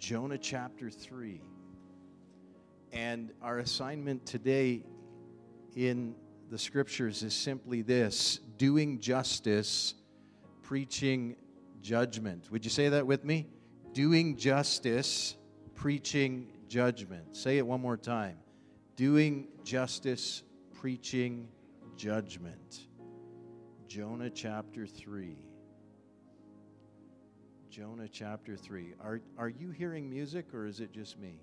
Jonah chapter 3. And our assignment today in the scriptures is simply this doing justice, preaching judgment. Would you say that with me? Doing justice, preaching judgment. Say it one more time. Doing justice, preaching judgment. Jonah chapter 3. Jonah chapter 3. Are, are you hearing music or is it just me?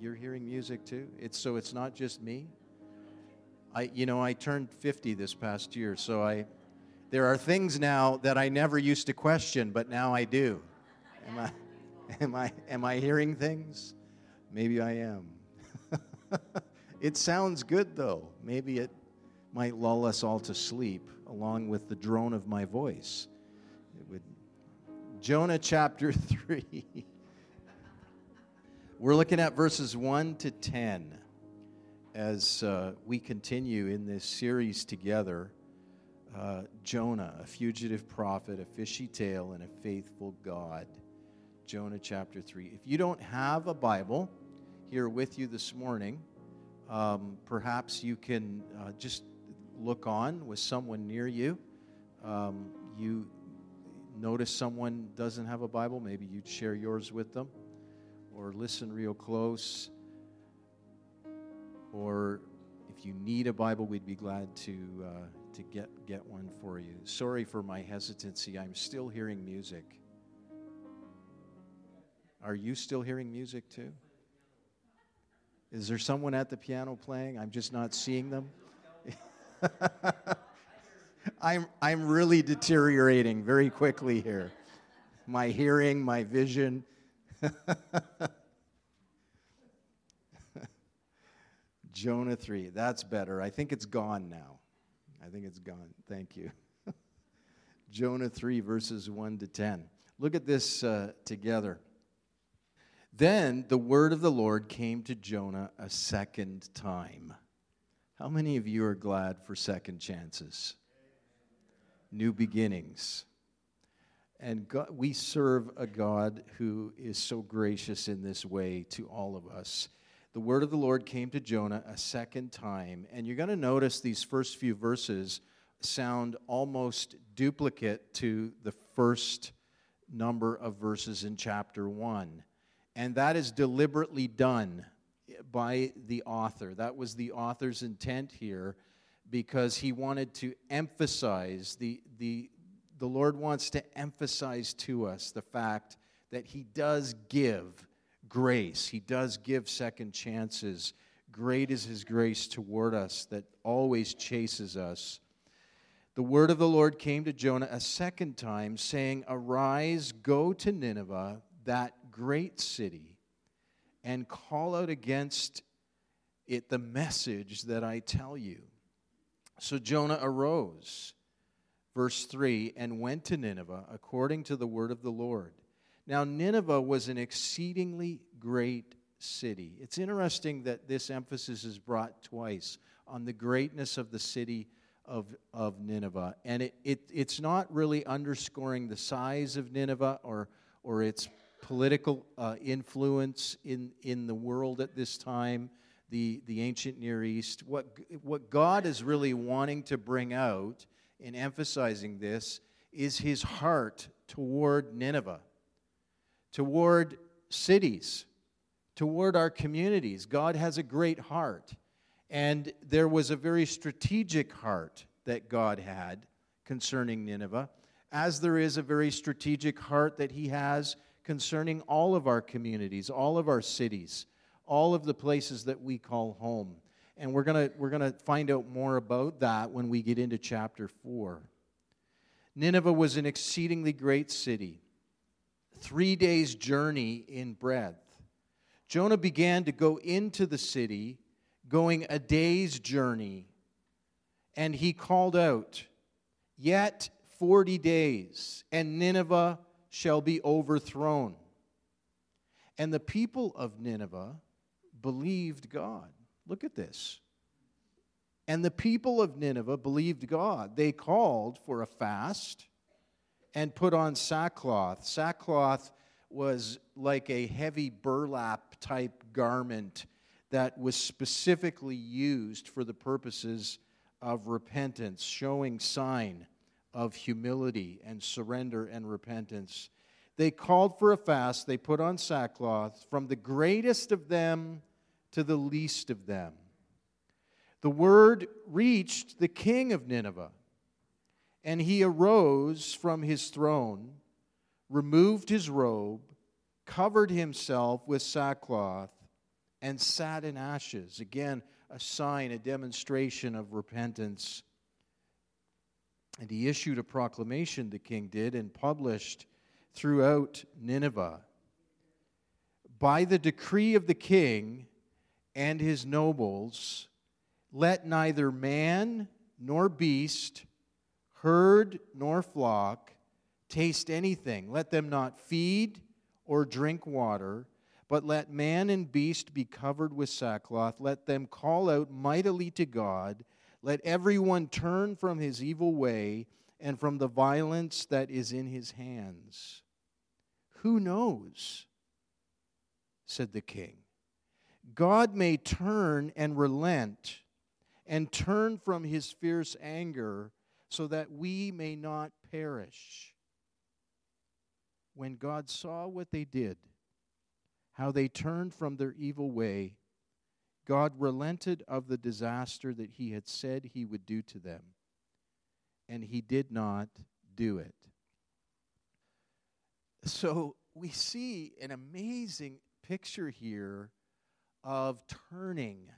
You're hearing music too? It's, so it's not just me? I, you know, I turned 50 this past year, so I, there are things now that I never used to question, but now I do. Am I, am I, am I hearing things? Maybe I am. it sounds good though. Maybe it might lull us all to sleep along with the drone of my voice. Jonah chapter 3. We're looking at verses 1 to 10 as uh, we continue in this series together. Uh, Jonah, a fugitive prophet, a fishy tale, and a faithful God. Jonah chapter 3. If you don't have a Bible here with you this morning, um, perhaps you can uh, just look on with someone near you. Um, you notice someone doesn't have a Bible, maybe you'd share yours with them or listen real close. Or if you need a Bible, we'd be glad to, uh, to get, get one for you. Sorry for my hesitancy. I'm still hearing music. Are you still hearing music too? Is there someone at the piano playing? I'm just not seeing them. I'm, I'm really deteriorating very quickly here. My hearing, my vision. Jonah 3. That's better. I think it's gone now. I think it's gone. Thank you. Jonah 3, verses 1 to 10. Look at this uh, together. Then the word of the Lord came to Jonah a second time. How many of you are glad for second chances? New beginnings. And God, we serve a God who is so gracious in this way to all of us. The word of the Lord came to Jonah a second time, and you're going to notice these first few verses sound almost duplicate to the first number of verses in chapter 1. And that is deliberately done by the author. That was the author's intent here because he wanted to emphasize the, the, the Lord wants to emphasize to us the fact that he does give grace, he does give second chances. Great is his grace toward us that always chases us. The word of the Lord came to Jonah a second time, saying, Arise, go to Nineveh, that great city and call out against it the message that I tell you. So Jonah arose, verse 3, and went to Nineveh according to the word of the Lord. Now, Nineveh was an exceedingly great city. It's interesting that this emphasis is brought twice on the greatness of the city of, of Nineveh. And it, it, it's not really underscoring the size of Nineveh or, or its political uh, influence in, in the world at this time, the, the ancient Near East. What, what God is really wanting to bring out in emphasizing this is his heart toward Nineveh, toward cities, toward our communities. God has a great heart. And there was a very strategic heart that God had concerning Nineveh, as there is a very strategic heart that he has concerning all of our communities, all of our cities, all of the places that we call home. And we're going to we're going to find out more about that when we get into chapter 4. Nineveh was an exceedingly great city, three days' journey in breadth. Jonah began to go into the city, going a day's journey, and he called out, Yet 40 days, and Nineveh shall be overthrown. And the people of Nineveh believed God. Look at this. And the people of Nineveh believed God. They called for a fast and put on sackcloth. Sackcloth was like a heavy burlap type garment that was specifically used for the purposes of repentance, showing sign of humility and surrender and repentance. They called for a fast, they put on sackcloth, from the greatest of them to the least of them. The word reached the king of Nineveh, and he arose from his throne, removed his robe, covered himself with sackcloth, and sat in ashes. Again, a sign, a demonstration of repentance. And he issued a proclamation, the king did, and published throughout Nineveh. By the decree of the king and his nobles, let neither man nor beast, herd nor flock taste anything. Let them not feed or drink water, but let man and beast be covered with sackcloth. Let them call out mightily to God. Let everyone turn from his evil way and from the violence that is in his hands. Who knows? said the king. God may turn and relent and turn from his fierce anger so that we may not perish. When God saw what they did, how they turned from their evil way, God relented of the disaster that he had said he would do to them, and he did not do it. So we see an amazing picture here of turning,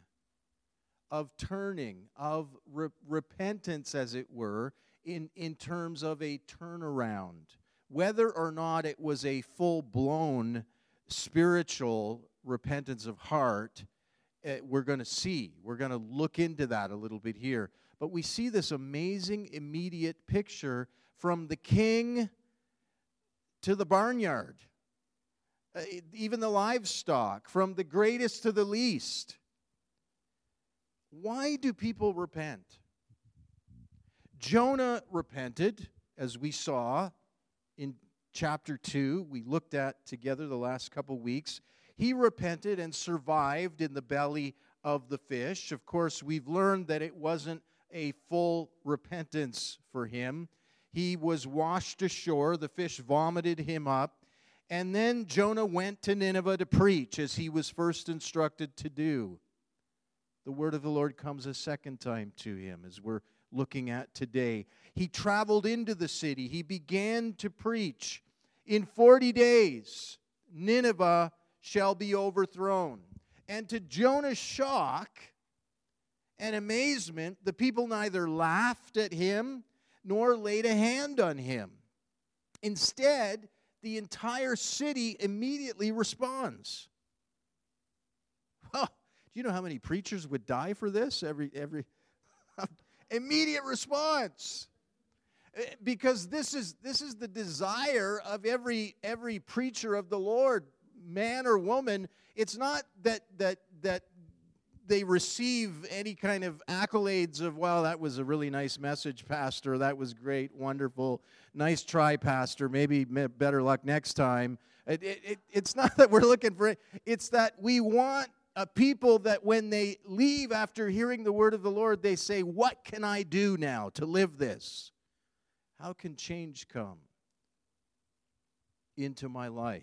of turning, of re- repentance, as it were, in, in terms of a turnaround. Whether or not it was a full blown spiritual repentance of heart, uh, we're going to see. We're going to look into that a little bit here. But we see this amazing immediate picture from the king to the barnyard, Uh, even the livestock, from the greatest to the least. Why do people repent? Jonah repented, as we saw in chapter 2, we looked at together the last couple weeks. He repented and survived in the belly of the fish. Of course, we've learned that it wasn't a full repentance for him. He was washed ashore, the fish vomited him up, and then Jonah went to Nineveh to preach as he was first instructed to do. The word of the Lord comes a second time to him as we're looking at today. He traveled into the city, he began to preach. In 40 days, Nineveh shall be overthrown. And to Jonah's shock and amazement, the people neither laughed at him nor laid a hand on him. Instead, the entire city immediately responds. Well, do you know how many preachers would die for this? Every every immediate response eh, because this is this is the desire of every every preacher of the Lord, man or woman. It's not that that that they receive any kind of accolades of well that was a really nice message pastor. That was great. Wonderful. Nice try pastor. Maybe better luck next time. It, it, it's not that we're looking for it. It's that we want a people that when they leave after hearing the word of the lord they say what can i do now to live this? How can change come into my life?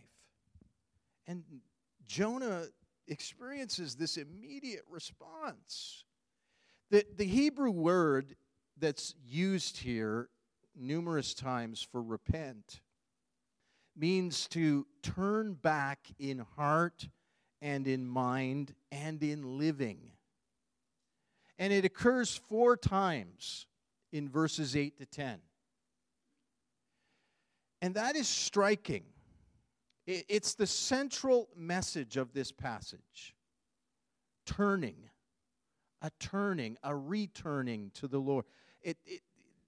And Jonah experiences this immediate response. The, the Hebrew word that's used here numerous times for repent means to turn back in heart and in mind and in living. And it occurs four times in verses 8 to 10. And that is striking. It's the central message of this passage turning, a turning, a returning to the Lord. It, it,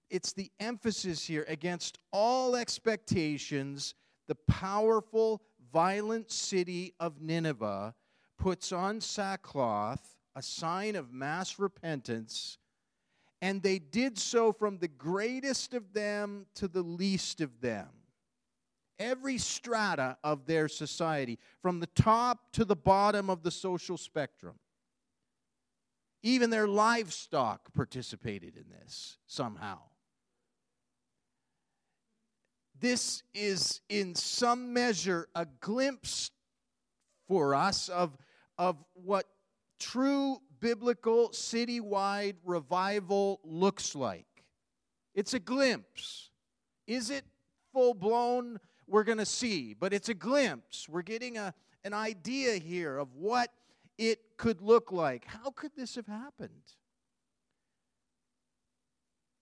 it's the emphasis here against all expectations. The powerful, violent city of Nineveh puts on sackcloth, a sign of mass repentance, and they did so from the greatest of them to the least of them. Every strata of their society, from the top to the bottom of the social spectrum. Even their livestock participated in this somehow. This is, in some measure, a glimpse for us of, of what true biblical citywide revival looks like. It's a glimpse. Is it full blown? We're going to see, but it's a glimpse. We're getting a, an idea here of what it could look like. How could this have happened?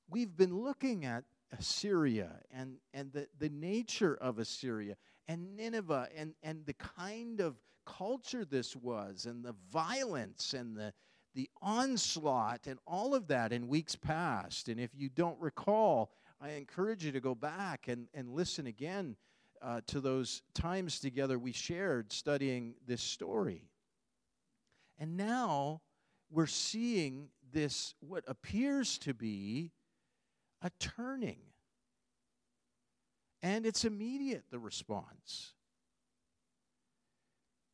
We've been looking at Assyria and, and the, the nature of Assyria and Nineveh and, and the kind of culture this was and the violence and the, the onslaught and all of that in weeks past. And if you don't recall, I encourage you to go back and, and listen again uh, to those times together we shared studying this story. And now we're seeing this, what appears to be a turning. And it's immediate, the response.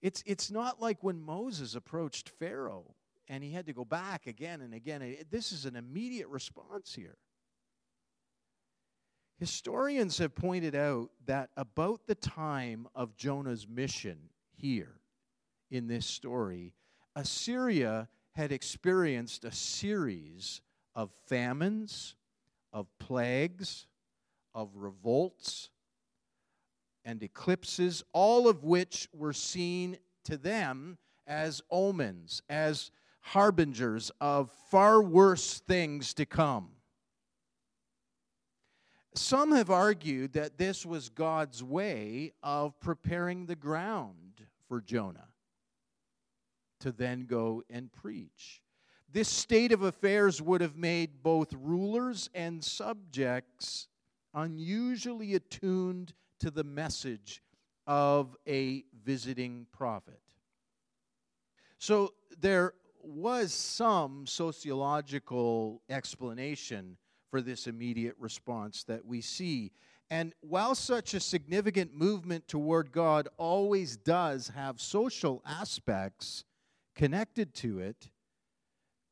It's, it's not like when Moses approached Pharaoh and he had to go back again and again. This is an immediate response here. Historians have pointed out that about the time of Jonah's mission here in this story, Assyria had experienced a series of famines, of plagues, of revolts, and eclipses, all of which were seen to them as omens, as harbingers of far worse things to come. Some have argued that this was God's way of preparing the ground for Jonah to then go and preach. This state of affairs would have made both rulers and subjects unusually attuned to the message of a visiting prophet. So there was some sociological explanation for this immediate response that we see. And while such a significant movement toward God always does have social aspects connected to it,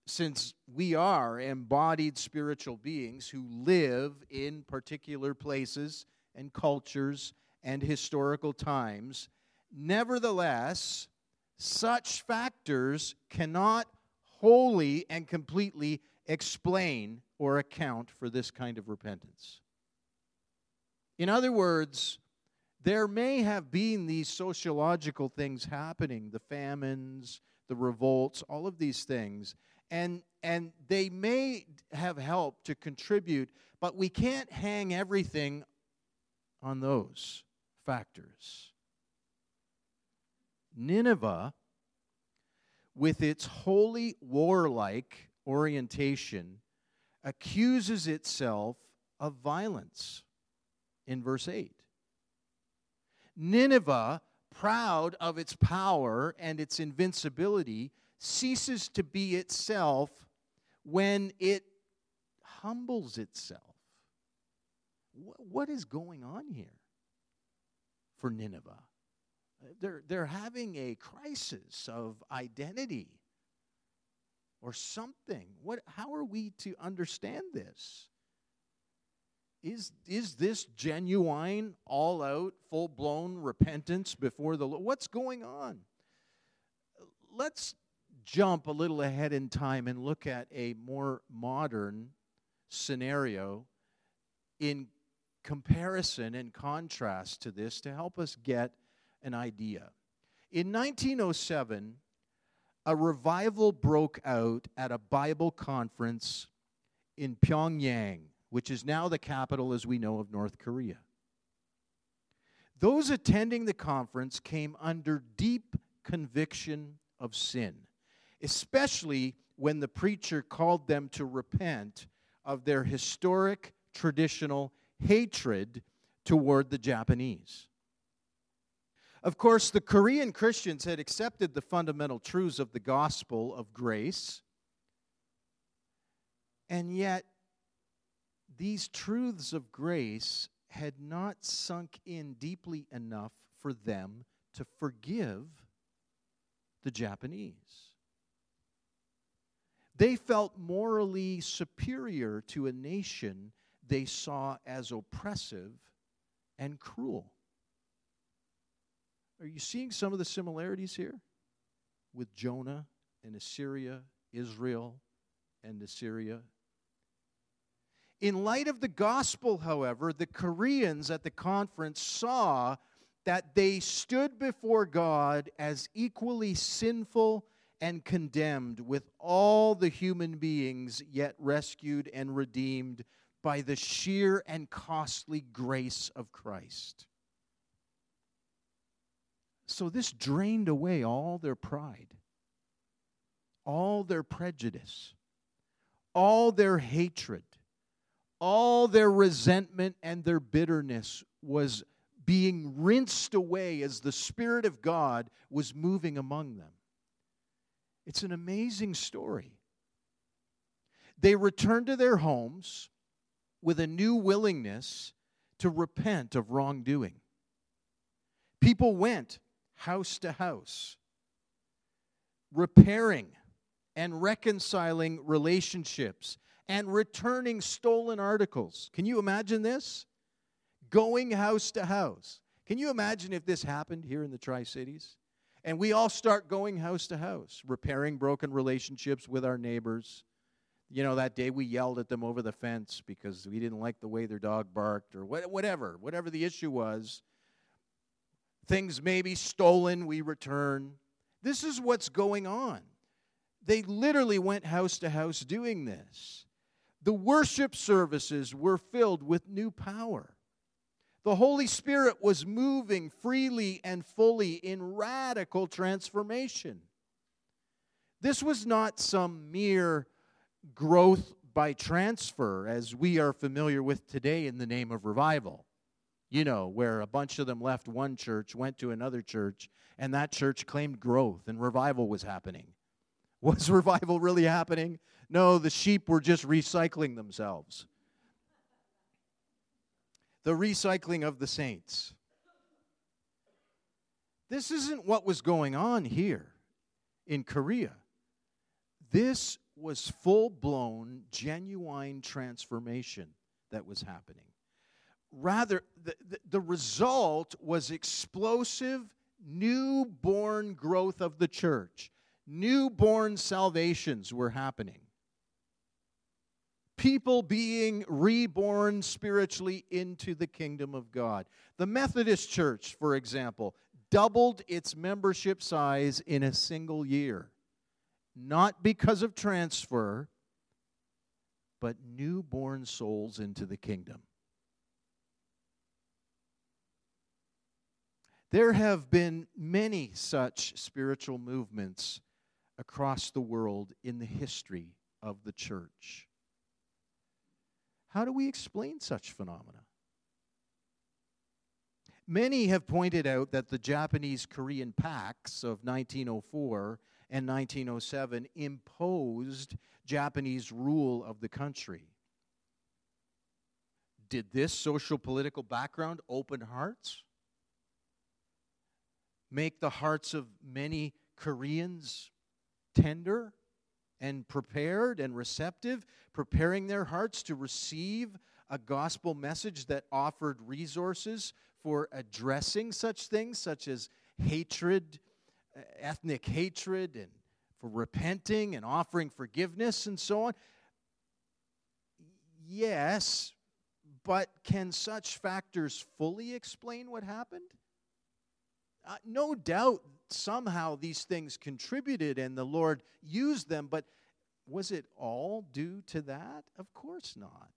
since we are embodied spiritual beings who live in particular places and cultures and historical times, nevertheless, such factors cannot wholly and completely explain or account for this kind of repentance. In other words, there may have been these sociological things happening the famines, the revolts, all of these things. And, and they may have helped to contribute, but we can't hang everything on those factors. Nineveh, with its wholly warlike orientation, accuses itself of violence in verse 8. Nineveh, proud of its power and its invincibility, ceases to be itself when it humbles itself. What is going on here for Nineveh? They're, they're having a crisis of identity or something. What, how are we to understand this? Is, is this genuine, all out, full blown repentance before the Lord? What's going on? Let's jump a little ahead in time and look at a more modern scenario in comparison and contrast to this to help us get an idea. In 1907, a revival broke out at a Bible conference in Pyongyang, which is now the capital, as we know, of North Korea. Those attending the conference came under deep conviction of sin, especially when the preacher called them to repent of their historic traditional hatred toward the Japanese. Of course, the Korean Christians had accepted the fundamental truths of the gospel of grace, and yet these truths of grace had not sunk in deeply enough for them to forgive the Japanese. They felt morally superior to a nation they saw as oppressive and cruel. Are you seeing some of the similarities here with Jonah and Assyria, Israel and Assyria? In light of the gospel, however, the Koreans at the conference saw that they stood before God as equally sinful and condemned with all the human beings yet rescued and redeemed by the sheer and costly grace of Christ. So this drained away all their pride, all their prejudice, all their hatred, all their resentment and their bitterness was being rinsed away as the Spirit of God was moving among them. It's an amazing story. They returned to their homes with a new willingness to repent of wrongdoing. People went house to house, repairing and reconciling relationships and returning stolen articles. Can you imagine this? Going house to house. Can you imagine if this happened here in the Tri Cities? And we all start going house to house, repairing broken relationships with our neighbors. You know, that day we yelled at them over the fence because we didn't like the way their dog barked or whatever, whatever the issue was. Things may be stolen, we return. This is what's going on. They literally went house to house doing this. The worship services were filled with new power. The Holy Spirit was moving freely and fully in radical transformation. This was not some mere growth by transfer as we are familiar with today in the name of revival. You know, where a bunch of them left one church, went to another church, and that church claimed growth and revival was happening. Was revival really happening? No, the sheep were just recycling themselves the recycling of the saints. This isn't what was going on here in Korea. This was full blown, genuine transformation that was happening. Rather, the, the, the, result was explosive, newborn growth of the church. Newborn salvations were happening people being reborn spiritually into the kingdom of God. The Methodist Church, for example, doubled its membership size in a single year, not because of transfer, but newborn souls into the kingdom. There have been many such spiritual movements across the world in the history of the church. How do we explain such phenomena? Many have pointed out that the Japanese Korean pacts of 1904 and 1907 imposed Japanese rule of the country. Did this social political background open hearts? Make the hearts of many Koreans tender? and prepared and receptive, preparing their hearts to receive a gospel message that offered resources for addressing such things, such as hatred, uh, ethnic hatred, and for repenting and offering forgiveness and so on. Yes, but can such factors fully explain what happened? Uh, no doubt somehow these things contributed and the Lord used them, but was it all due to that? Of course not.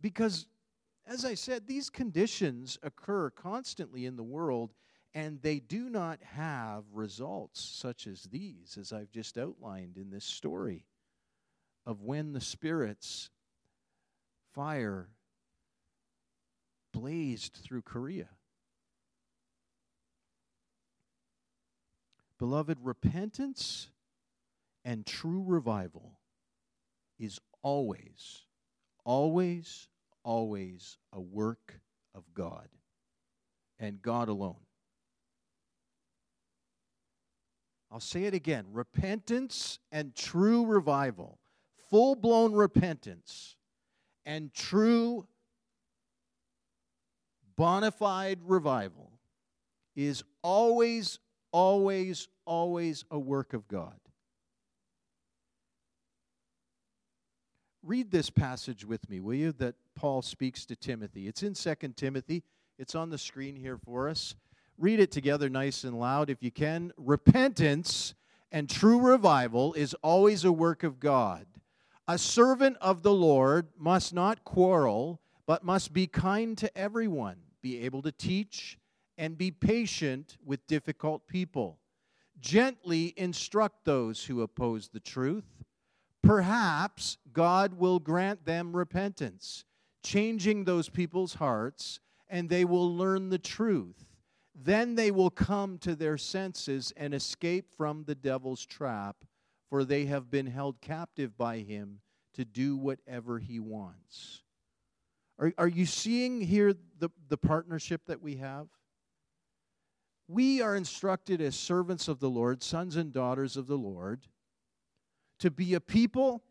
Because, as I said, these conditions occur constantly in the world, and they do not have results such as these, as I've just outlined in this story of when the Spirit's fire blazed through Korea. Beloved, repentance and true revival is always, always, always a work of God and God alone. I'll say it again repentance and true revival, full blown repentance and true bona fide revival is always, always, always a work of God. Read this passage with me, will you, that Paul speaks to Timothy. It's in 2 Timothy. It's on the screen here for us. Read it together nice and loud if you can. Repentance and true revival is always a work of God. A servant of the Lord must not quarrel, but must be kind to everyone, be able to teach, and be patient with difficult people. Gently instruct those who oppose the truth. Perhaps God will grant them repentance, changing those people's hearts, and they will learn the truth then they will come to their senses and escape from the devil's trap, for they have been held captive by him to do whatever he wants. Are, are you seeing here the, the partnership that we have? We are instructed as servants of the Lord, sons and daughters of the Lord, to be a people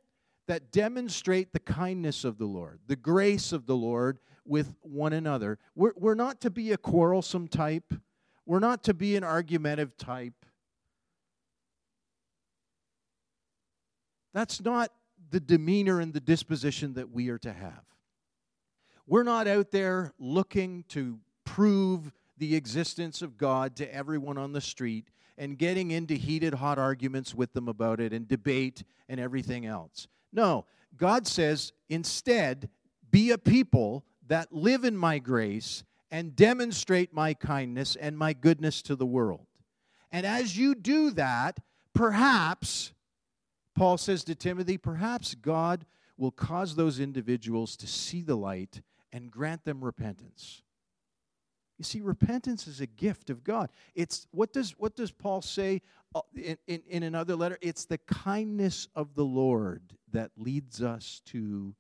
that demonstrate the kindness of the Lord, the grace of the Lord with one another. We're, we're not to be a quarrelsome type, we're not to be an argumentative type. That's not the demeanor and the disposition that we are to have. We're not out there looking to prove the existence of God to everyone on the street and getting into heated, hot arguments with them about it and debate and everything else. No, God says instead, be a people that live in my grace and demonstrate my kindness and my goodness to the world. And as you do that, perhaps, Paul says to Timothy, perhaps God will cause those individuals to see the light and grant them repentance. You see, repentance is a gift of God. It's what does what does Paul say uh, in, in, in another letter? It's the kindness of the Lord that leads us to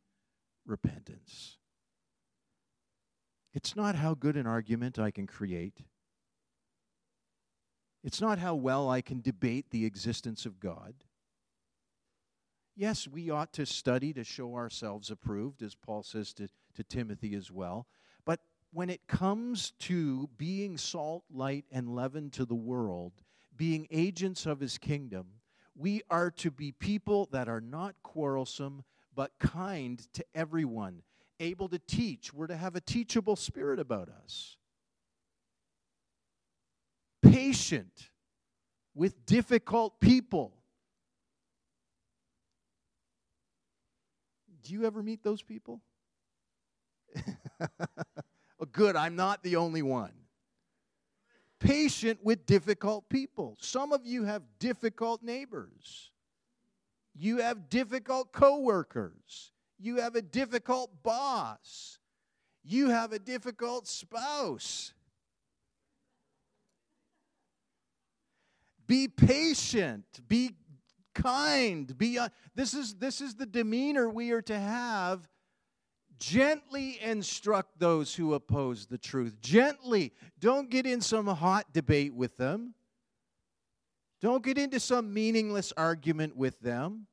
repentance. It's not how good an argument I can create. It's not how well I can debate the existence of God. Yes, we ought to study to show ourselves approved, as Paul says to, to Timothy as well. But when it comes to being salt, light, and leaven to the world, being agents of his kingdom, we are to be people that are not quarrelsome, but kind to everyone, able to teach. We're to have a teachable spirit about us. Patient with difficult people. Do you ever meet those people? oh, good, I'm not the only one. Patient with difficult people. Some of you have difficult neighbors. You have difficult coworkers. You have a difficult boss. You have a difficult spouse. Be patient. Be kind. Be uh, this is this is the demeanor we are to have. Gently instruct those who oppose the truth. Gently. Don't get in some hot debate with them. Don't get into some meaningless argument with them.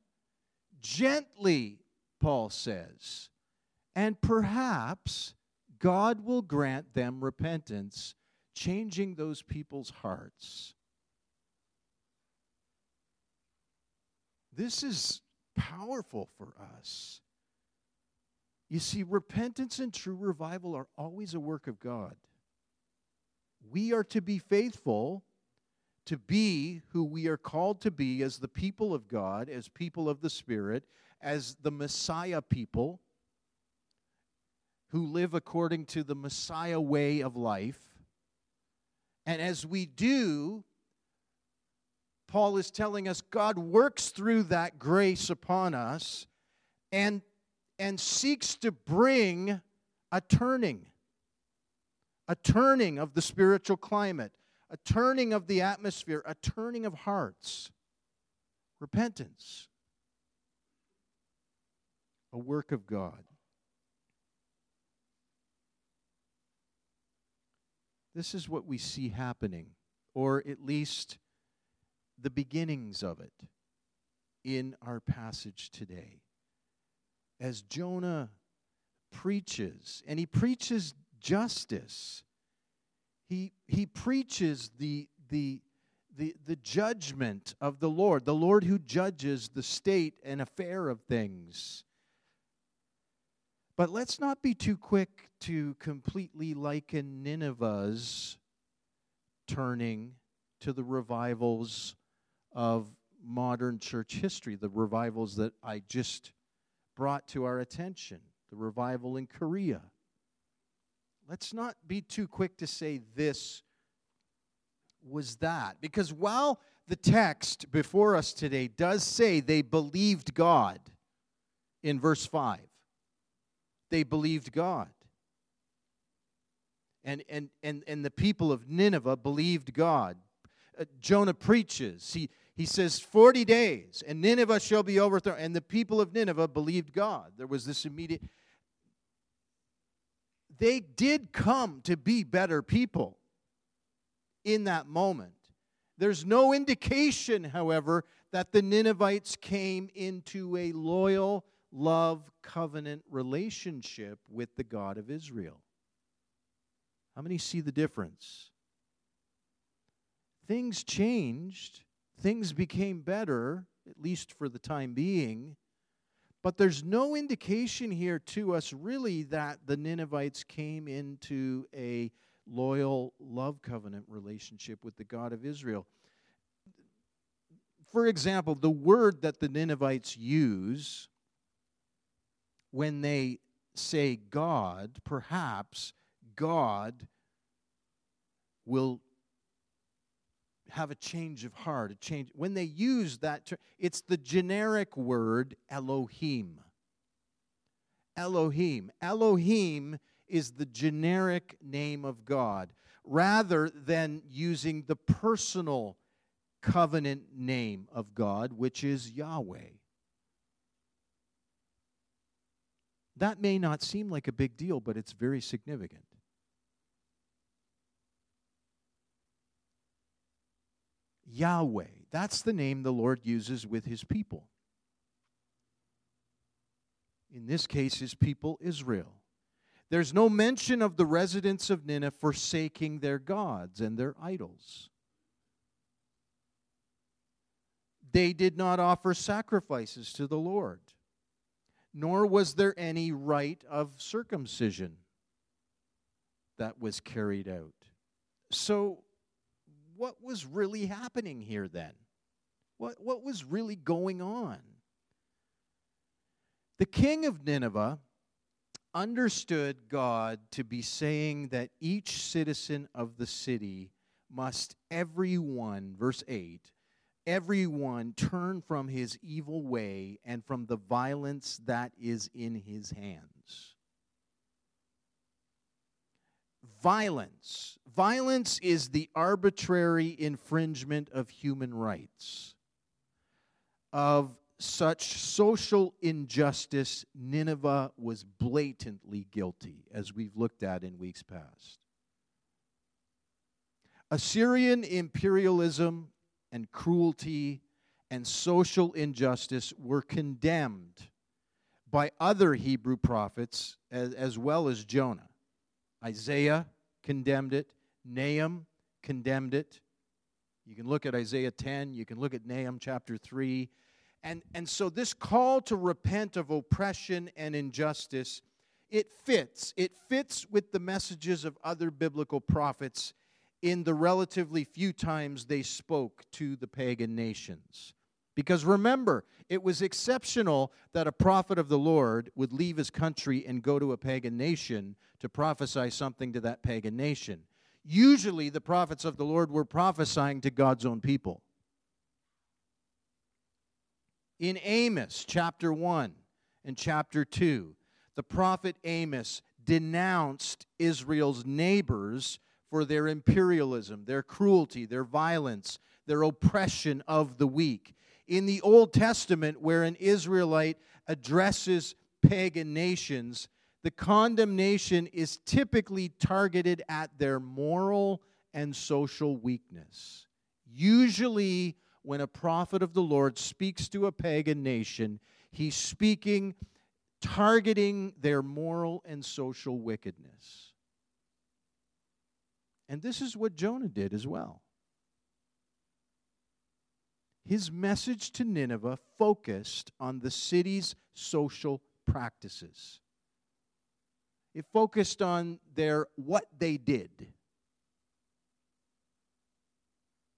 Gently Paul says. And perhaps God will grant them repentance, changing those people's hearts. This is powerful for us. You see, repentance and true revival are always a work of God. We are to be faithful to be who we are called to be as the people of God, as people of the Spirit, as the Messiah people who live according to the Messiah way of life. And as we do, Paul is telling us God works through that grace upon us and, and seeks to bring a turning, a turning of the spiritual climate, a turning of the atmosphere, a turning of hearts, repentance. a work of God. This is what we see happening, or at least the beginnings of it in our passage today. As Jonah preaches, and he preaches justice, he, he preaches the, the, the, the judgment of the Lord, the Lord who judges the state and affair of things. But let's not be too quick to completely liken Nineveh's turning to the revivals of modern church history, the revivals that I just brought to our attention, the revival in Korea. Let's not be too quick to say this was that. Because while the text before us today does say they believed God in verse 5, they believed God. And, and, and, and the people of Nineveh believed God. Uh, Jonah preaches. He, he says, 40 days, and Nineveh shall be overthrown. And the people of Nineveh believed God. There was this immediate. They did come to be better people in that moment. There's no indication, however, that the Ninevites came into a loyal love covenant relationship with the God of Israel. How many see the difference? Things changed, things became better, at least for the time being. But there's no indication here to us really that the Ninevites came into a loyal love covenant relationship with the God of Israel. For example, the word that the Ninevites use when they say God, perhaps God will have a change of heart, a change. When they use that term, it's the generic word Elohim. Elohim. Elohim is the generic name of God rather than using the personal covenant name of God, which is Yahweh. That may not seem like a big deal, but it's very significant. Yahweh, that's the name the Lord uses with his people. In this case, his people, Israel. There's no mention of the residents of Nineveh forsaking their gods and their idols. They did not offer sacrifices to the Lord nor was there any rite of circumcision that was carried out. So, what was really happening here then? What, what was really going on? The king of Nineveh understood God to be saying that each citizen of the city must, everyone, verse 8, everyone turn from his evil way and from the violence that is in his hands. Violence. Violence is the arbitrary infringement of human rights. Of such social injustice, Nineveh was blatantly guilty, as we've looked at in weeks past. Assyrian imperialism and cruelty and social injustice were condemned by other Hebrew prophets as, as well as Jonah. Isaiah condemned it, Nahum condemned it. You can look at Isaiah 10, you can look at Nahum chapter 3. And, and so, this call to repent of oppression and injustice, it fits. It fits with the messages of other biblical prophets in the relatively few times they spoke to the pagan nations. Because remember, it was exceptional that a prophet of the Lord would leave his country and go to a pagan nation to prophesy something to that pagan nation. Usually, the prophets of the Lord were prophesying to God's own people. In Amos chapter 1 and chapter 2, the prophet Amos denounced Israel's neighbors for their imperialism, their cruelty, their violence, their oppression of the weak. In the Old Testament, where an Israelite addresses pagan nations, the condemnation is typically targeted at their moral and social weakness. Usually, when a prophet of the Lord speaks to a pagan nation, he's speaking targeting their moral and social wickedness. And this is what Jonah did as well. His message to Nineveh focused on the city's social practices. It focused on their what they did.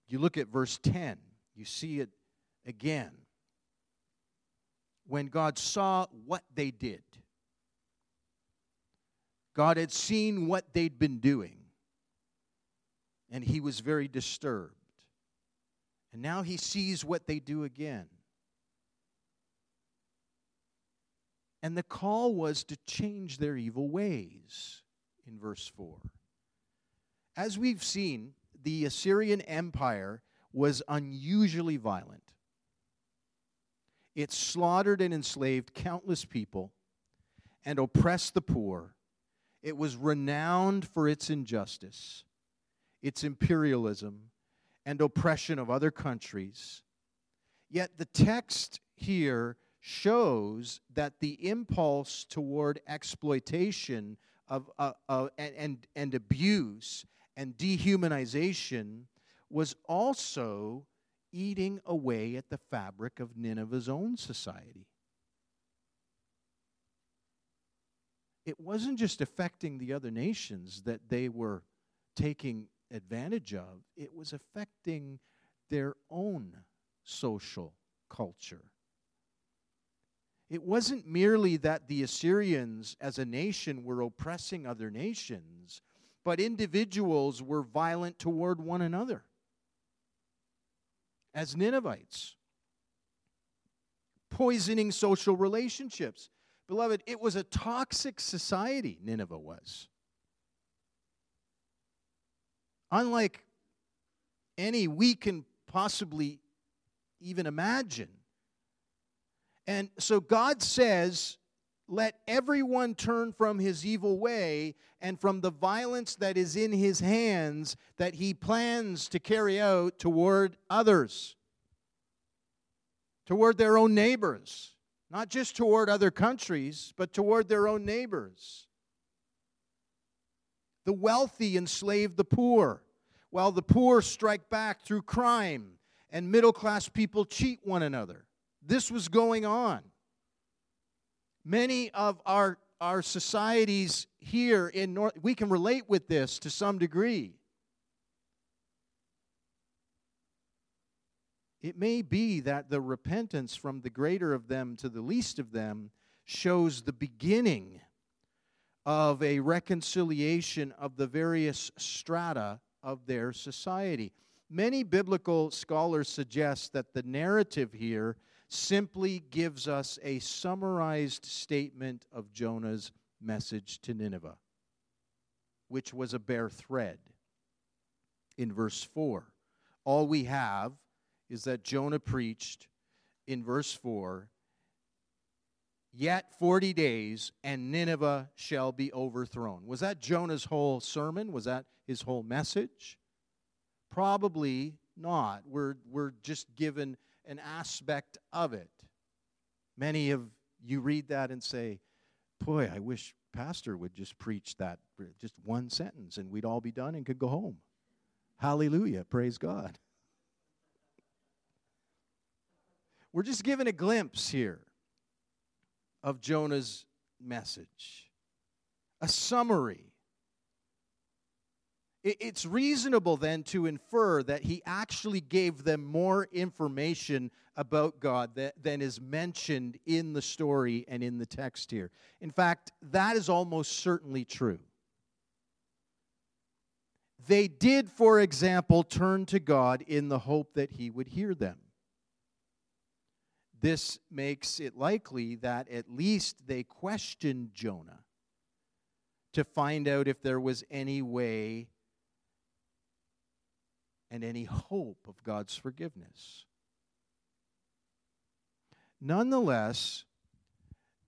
You look at verse 10, you see it again. When God saw what they did, God had seen what they'd been doing, and he was very disturbed. And now he sees what they do again. And the call was to change their evil ways in verse 4. As we've seen, the Assyrian Empire was unusually violent. It slaughtered and enslaved countless people and oppressed the poor. It was renowned for its injustice, its imperialism, and oppression of other countries. Yet the text here shows that the impulse toward exploitation of, uh, uh, and, and abuse and dehumanization was also eating away at the fabric of Nineveh's own society. It wasn't just affecting the other nations that they were taking advantage of, it was affecting their own social culture. It wasn't merely that the Assyrians as a nation were oppressing other nations, but individuals were violent toward one another as Ninevites, poisoning social relationships. Beloved, it was a toxic society, Nineveh was. Unlike any we can possibly even imagine. And so God says, let everyone turn from his evil way and from the violence that is in his hands that he plans to carry out toward others, toward their own neighbors, not just toward other countries, but toward their own neighbors. The wealthy enslave the poor, while the poor strike back through crime, and middle class people cheat one another. This was going on. Many of our, our societies here in North, we can relate with this to some degree. It may be that the repentance from the greater of them to the least of them shows the beginning of a reconciliation of the various strata of their society. Many biblical scholars suggest that the narrative here simply gives us a summarized statement of Jonah's message to Nineveh, which was a bare thread. In verse 4, all we have is that Jonah preached in verse 4 Yet 40 days, and Nineveh shall be overthrown. Was that Jonah's whole sermon? Was that his whole message? Probably not. We're, we're just given an aspect of it. Many of you read that and say, Boy, I wish Pastor would just preach that, just one sentence, and we'd all be done and could go home. Hallelujah. Praise God. We're just given a glimpse here of Jonah's message, a summary it's reasonable then to infer that he actually gave them more information about God than is mentioned in the story and in the text here. In fact, that is almost certainly true. They did, for example, turn to God in the hope that he would hear them. This makes it likely that at least they questioned Jonah to find out if there was any way and any hope of God's forgiveness. Nonetheless,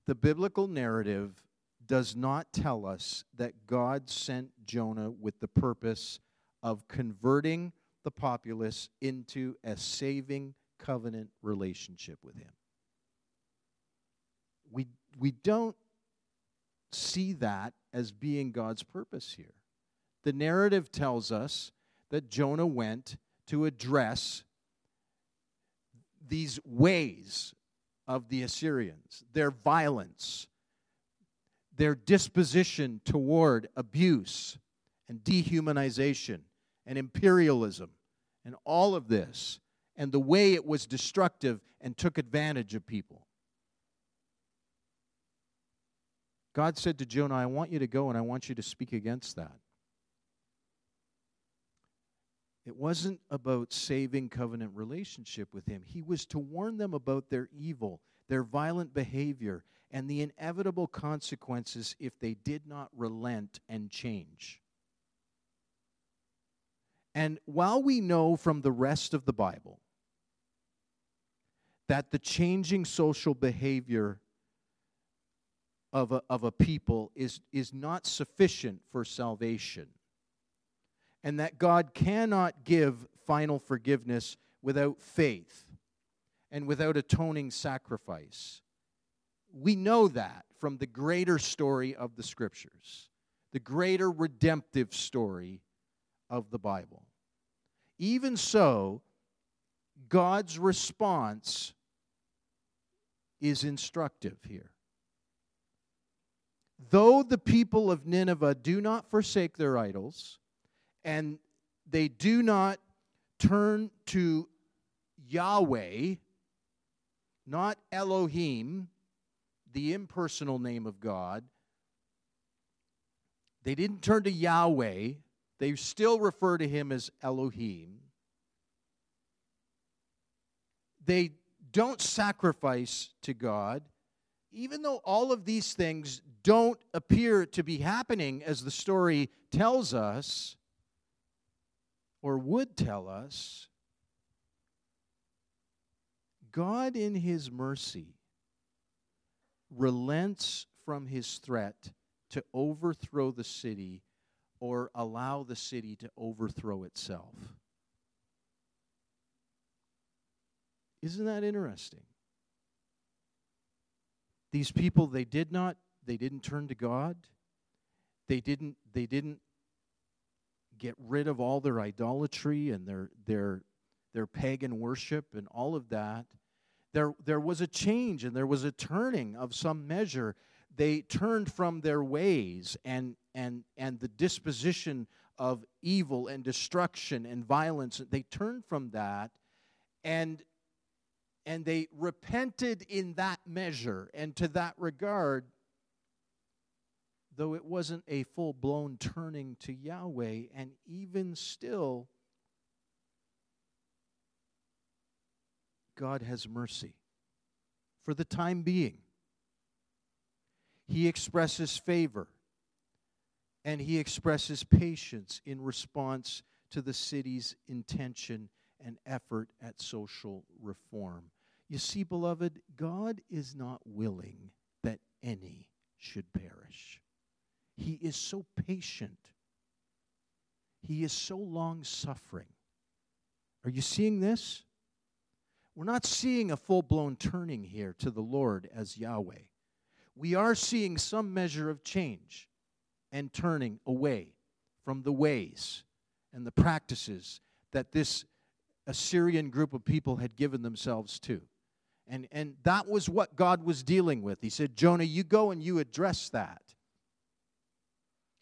the biblical narrative does not tell us that God sent Jonah with the purpose of converting the populace into a saving covenant relationship with Him. We, we don't see that as being God's purpose here. The narrative tells us that Jonah went to address these ways of the Assyrians, their violence, their disposition toward abuse and dehumanization and imperialism and all of this, and the way it was destructive and took advantage of people. God said to Jonah, I want you to go and I want you to speak against that. It wasn't about saving covenant relationship with him. He was to warn them about their evil, their violent behavior, and the inevitable consequences if they did not relent and change. And while we know from the rest of the Bible that the changing social behavior of a, of a people is, is not sufficient for salvation, and that God cannot give final forgiveness without faith and without atoning sacrifice. We know that from the greater story of the Scriptures, the greater redemptive story of the Bible. Even so, God's response is instructive here. Though the people of Nineveh do not forsake their idols, and they do not turn to Yahweh, not Elohim, the impersonal name of God, they didn't turn to Yahweh, they still refer to him as Elohim. They don't sacrifice to God. Even though all of these things don't appear to be happening as the story tells us, or would tell us, God, in His mercy, relents from His threat to overthrow the city or allow the city to overthrow itself. Isn't that interesting? These people they did not they didn't turn to God. They didn't they didn't get rid of all their idolatry and their their their pagan worship and all of that. There there was a change and there was a turning of some measure. They turned from their ways and and, and the disposition of evil and destruction and violence. They turned from that and, and they repented in that measure. And to that regard, though it wasn't a full blown turning to Yahweh, and even still, God has mercy for the time being. He expresses favor and he expresses patience in response to the city's intention and effort at social reform. You see, beloved, God is not willing that any should perish. He is so patient. He is so long suffering. Are you seeing this? We're not seeing a full blown turning here to the Lord as Yahweh. We are seeing some measure of change and turning away from the ways and the practices that this Assyrian group of people had given themselves to. And, and that was what God was dealing with. He said, Jonah, you go and you address that.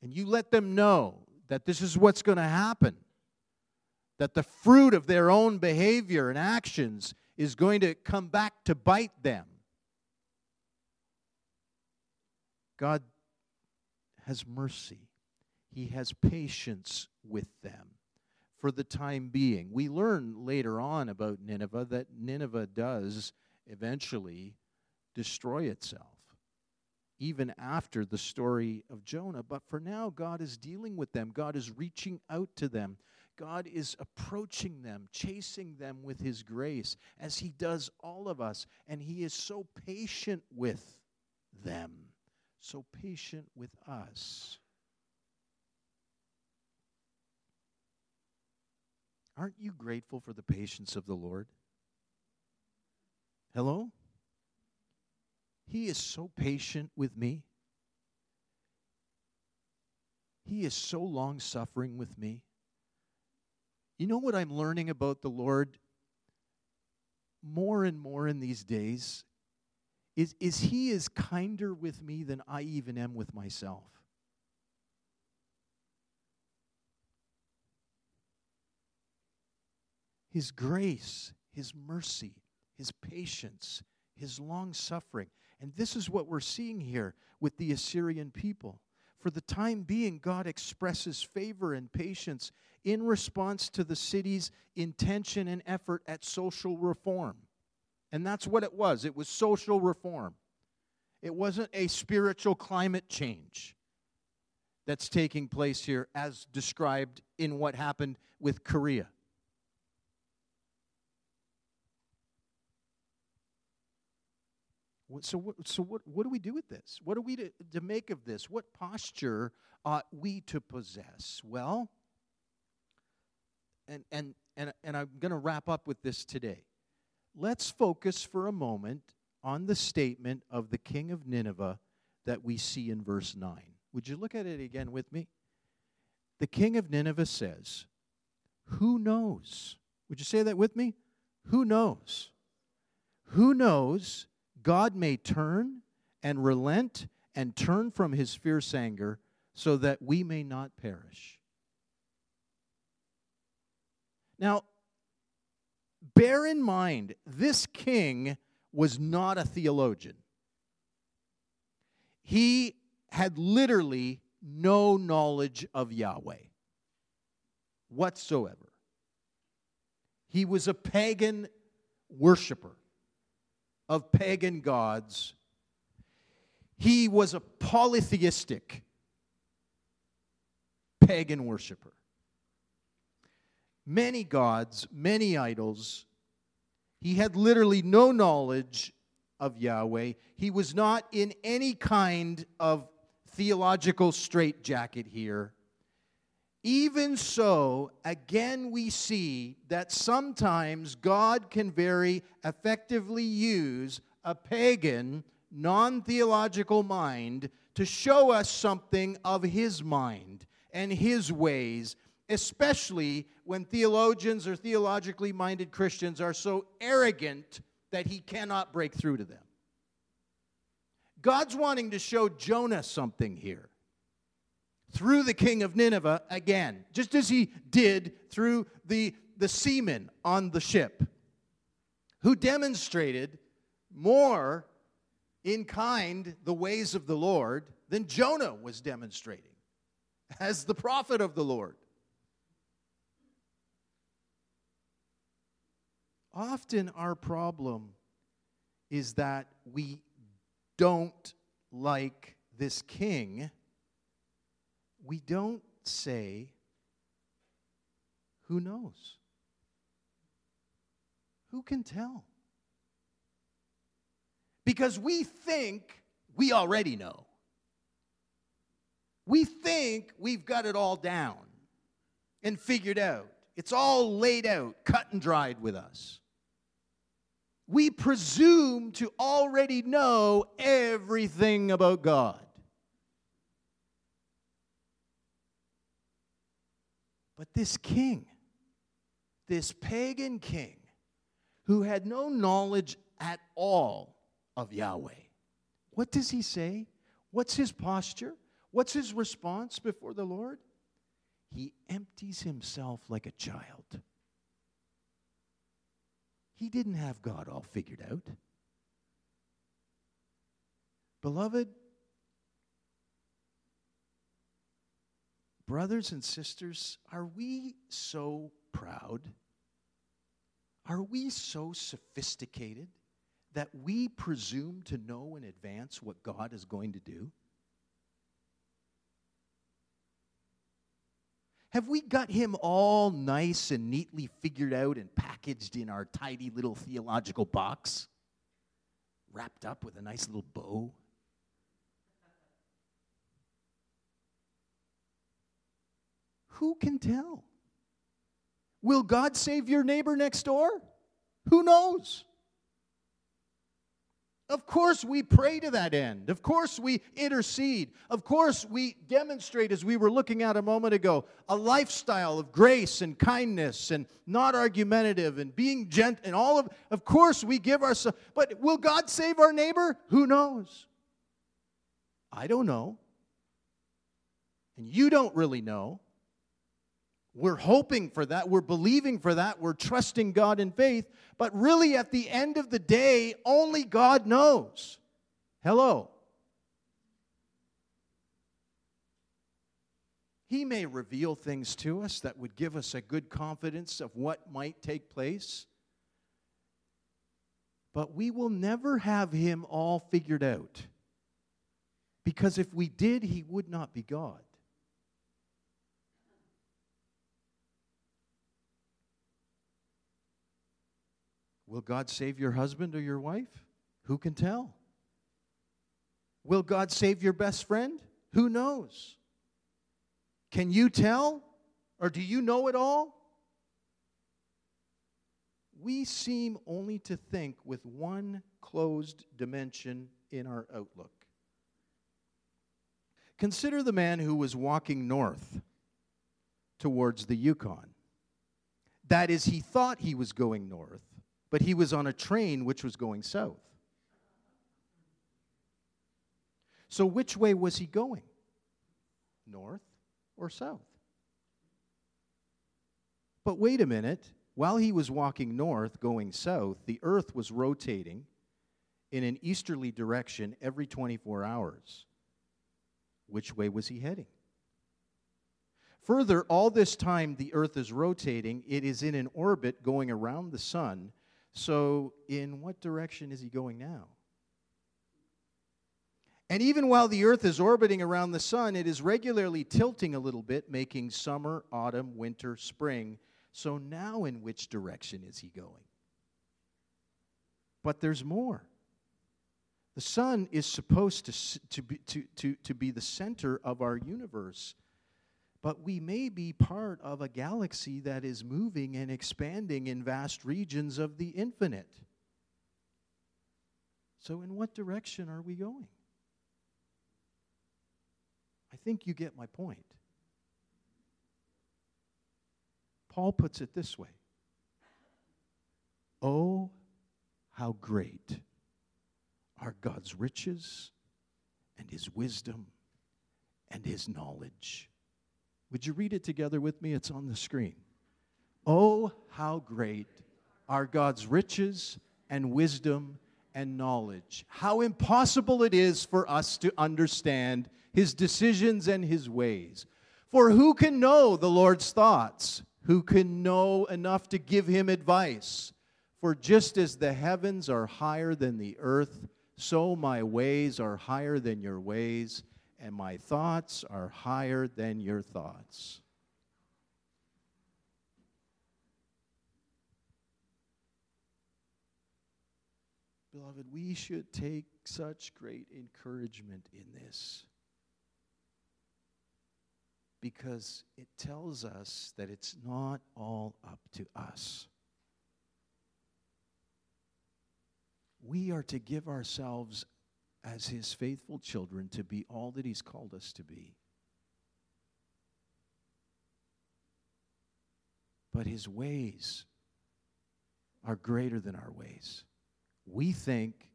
And you let them know that this is what's going to happen. That the fruit of their own behavior and actions is going to come back to bite them. God has mercy, He has patience with them for the time being. We learn later on about Nineveh that Nineveh does eventually destroy itself, even after the story of Jonah. But for now, God is dealing with them, God is reaching out to them. God is approaching them, chasing them with His grace, as He does all of us. And He is so patient with them. So patient with us. Aren't you grateful for the patience of the Lord? Hello? He is so patient with me. He is so long suffering with me. You know what I'm learning about the Lord more and more in these days? Is, is He is kinder with me than I even am with myself. His grace, His mercy, His patience, His long suffering. And this is what we're seeing here with the Assyrian people. For the time being, God expresses favor and patience in response to the city's intention and effort at social reform. And that's what it was it was social reform. It wasn't a spiritual climate change that's taking place here as described in what happened with Korea. So, what, so what, what do we do with this? What are we to, to make of this? What posture ought we to possess? Well, and, and, and, and I'm going to wrap up with this today. Let's focus for a moment on the statement of the king of Nineveh that we see in verse 9. Would you look at it again with me? The king of Nineveh says, Who knows? Would you say that with me? Who knows? Who knows God may turn and relent and turn from his fierce anger so that we may not perish. Now, bear in mind, this king was not a theologian. He had literally no knowledge of Yahweh whatsoever. He was a pagan worshiper of pagan gods. He was a polytheistic pagan worshiper. Many gods, many idols. He had literally no knowledge of Yahweh. He was not in any kind of theological straitjacket here. Even so, again, we see that sometimes God can very effectively use a pagan, non theological mind to show us something of his mind and his ways, especially when theologians or theologically minded Christians are so arrogant that he cannot break through to them. God's wanting to show Jonah something here through the king of Nineveh again, just as he did through the, the seamen on the ship, who demonstrated more in kind the ways of the Lord than Jonah was demonstrating as the prophet of the Lord. Often our problem is that we don't like this king we don't say, Who knows? Who can tell? Because we think we already know. We think we've got it all down and figured out. It's all laid out, cut and dried with us. We presume to already know everything about God. But this king, this pagan king, who had no knowledge at all of Yahweh, what does he say? What's his posture? What's his response before the Lord? He empties himself like a child. He didn't have God all figured out. Beloved, Brothers and sisters, are we so proud? Are we so sophisticated that we presume to know in advance what God is going to do? Have we got him all nice and neatly figured out and packaged in our tidy little theological box? Wrapped up with a nice little bow? Who can tell? Will God save your neighbor next door? Who knows? Of course, we pray to that end. Of course, we intercede. Of course, we demonstrate, as we were looking at a moment ago, a lifestyle of grace and kindness and not argumentative and being gentle and all of. Of course, we give ourselves. But will God save our neighbor? Who knows? I don't know. And you don't really know. We're hoping for that. We're believing for that. We're trusting God in faith. But really, at the end of the day, only God knows. Hello. He may reveal things to us that would give us a good confidence of what might take place. But we will never have Him all figured out. Because if we did, He would not be God. Will God save your husband or your wife? Who can tell? Will God save your best friend? Who knows? Can you tell? Or do you know it all? We seem only to think with one closed dimension in our outlook. Consider the man who was walking north towards the Yukon. That is, he thought he was going north, but he was on a train which was going south. So, which way was he going? North or south? But wait a minute. While he was walking north, going south, the earth was rotating in an easterly direction every 24 hours. Which way was he heading? Further, all this time the earth is rotating, it is in an orbit going around the sun so, in what direction is he going now? And even while the Earth is orbiting around the sun, it is regularly tilting a little bit, making summer, autumn, winter, spring. So, now in which direction is he going? But there's more. The sun is supposed to, to, be, to, to, to be the center of our universe but we may be part of a galaxy that is moving and expanding in vast regions of the infinite. So, in what direction are we going? I think you get my point. Paul puts it this way Oh, how great are God's riches and his wisdom and his knowledge would you read it together with me? It's on the screen. Oh, how great are God's riches and wisdom and knowledge. How impossible it is for us to understand his decisions and his ways. For who can know the Lord's thoughts? Who can know enough to give him advice? For just as the heavens are higher than the earth, so my ways are higher than your ways and my thoughts are higher than your thoughts. Beloved, we should take such great encouragement in this because it tells us that it's not all up to us. We are to give ourselves as his faithful children to be all that he's called us to be. But his ways are greater than our ways. We think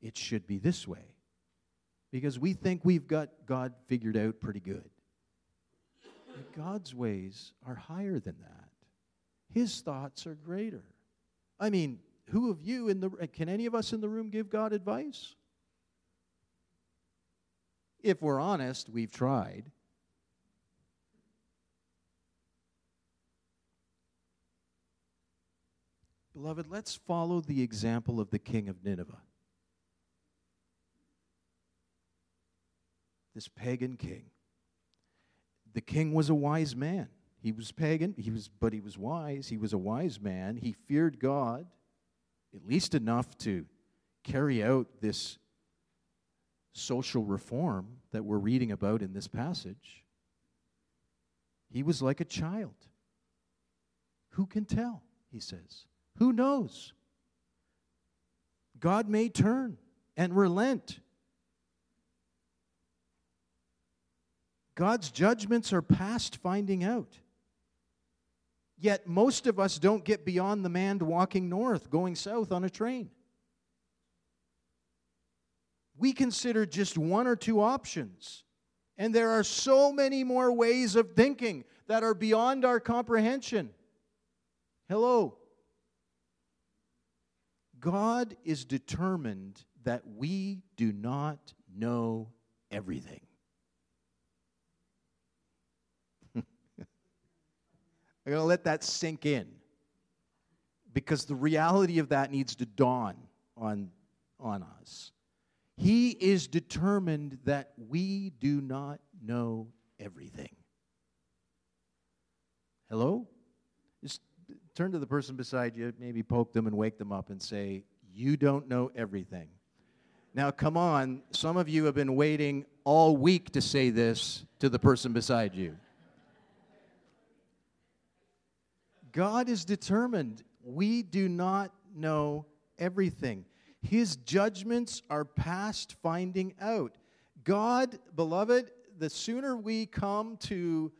it should be this way because we think we've got God figured out pretty good. But God's ways are higher than that. His thoughts are greater. I mean, who of you in the can any of us in the room give God advice? If we're honest, we've tried. Beloved, let's follow the example of the king of Nineveh. This pagan king. The king was a wise man. He was pagan, he was, but he was wise. He was a wise man. He feared God, at least enough to carry out this social reform that we're reading about in this passage. He was like a child. Who can tell? He says. Who knows? God may turn and relent. God's judgments are past finding out. Yet most of us don't get beyond the man walking north, going south on a train. We consider just one or two options. And there are so many more ways of thinking that are beyond our comprehension. Hello. God is determined that we do not know everything. I'm going to let that sink in because the reality of that needs to dawn on, on us. He is determined that we do not know everything. Hello? Just turn to the person beside you, maybe poke them and wake them up and say, You don't know everything. Now, come on, some of you have been waiting all week to say this to the person beside you. God is determined we do not know everything. His judgments are past finding out. God, beloved, the sooner we come to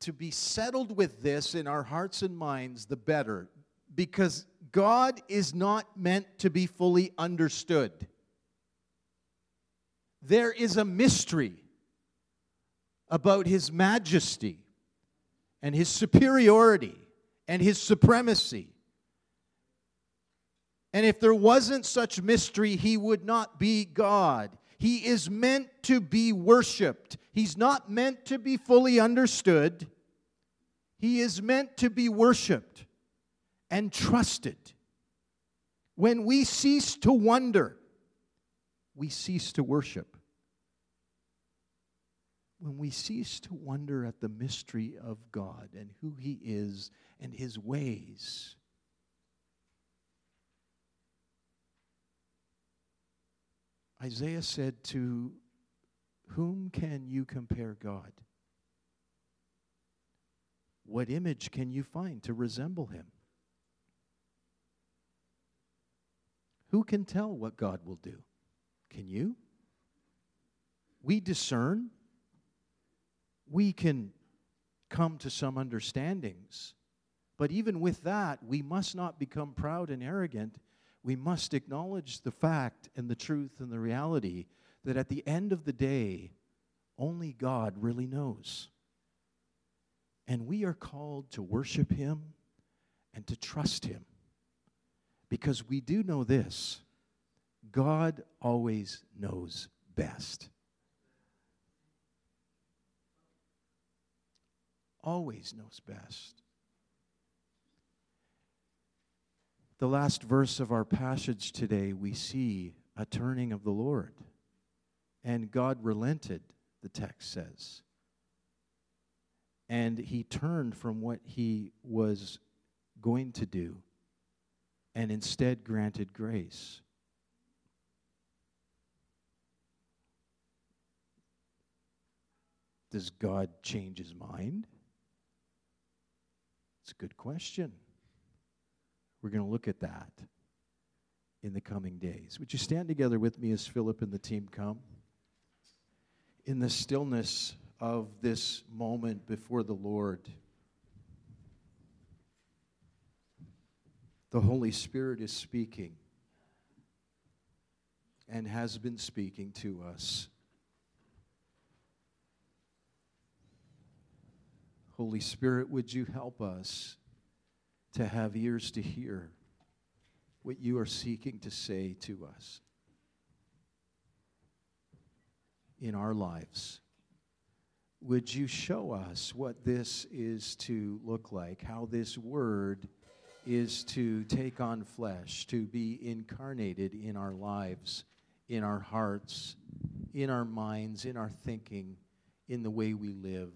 to be settled with this in our hearts and minds, the better. Because God is not meant to be fully understood. There is a mystery about His majesty and His superiority and His supremacy. And if there wasn't such mystery, He would not be God. He is meant to be worshiped. He's not meant to be fully understood. He is meant to be worshiped and trusted. When we cease to wonder, we cease to worship. When we cease to wonder at the mystery of God and who He is and His ways, Isaiah said, To whom can you compare God? What image can you find to resemble him? Who can tell what God will do? Can you? We discern. We can come to some understandings. But even with that, we must not become proud and arrogant we must acknowledge the fact and the truth and the reality that at the end of the day, only God really knows. And we are called to worship Him and to trust Him. Because we do know this God always knows best. Always knows best. The last verse of our passage today, we see a turning of the Lord. And God relented, the text says. And he turned from what he was going to do and instead granted grace. Does God change his mind? It's a good question. We're going to look at that in the coming days. Would you stand together with me as Philip and the team come? In the stillness of this moment before the Lord, the Holy Spirit is speaking and has been speaking to us. Holy Spirit, would you help us to have ears to hear what you are seeking to say to us in our lives. Would you show us what this is to look like, how this word is to take on flesh, to be incarnated in our lives, in our hearts, in our minds, in our thinking, in the way we live?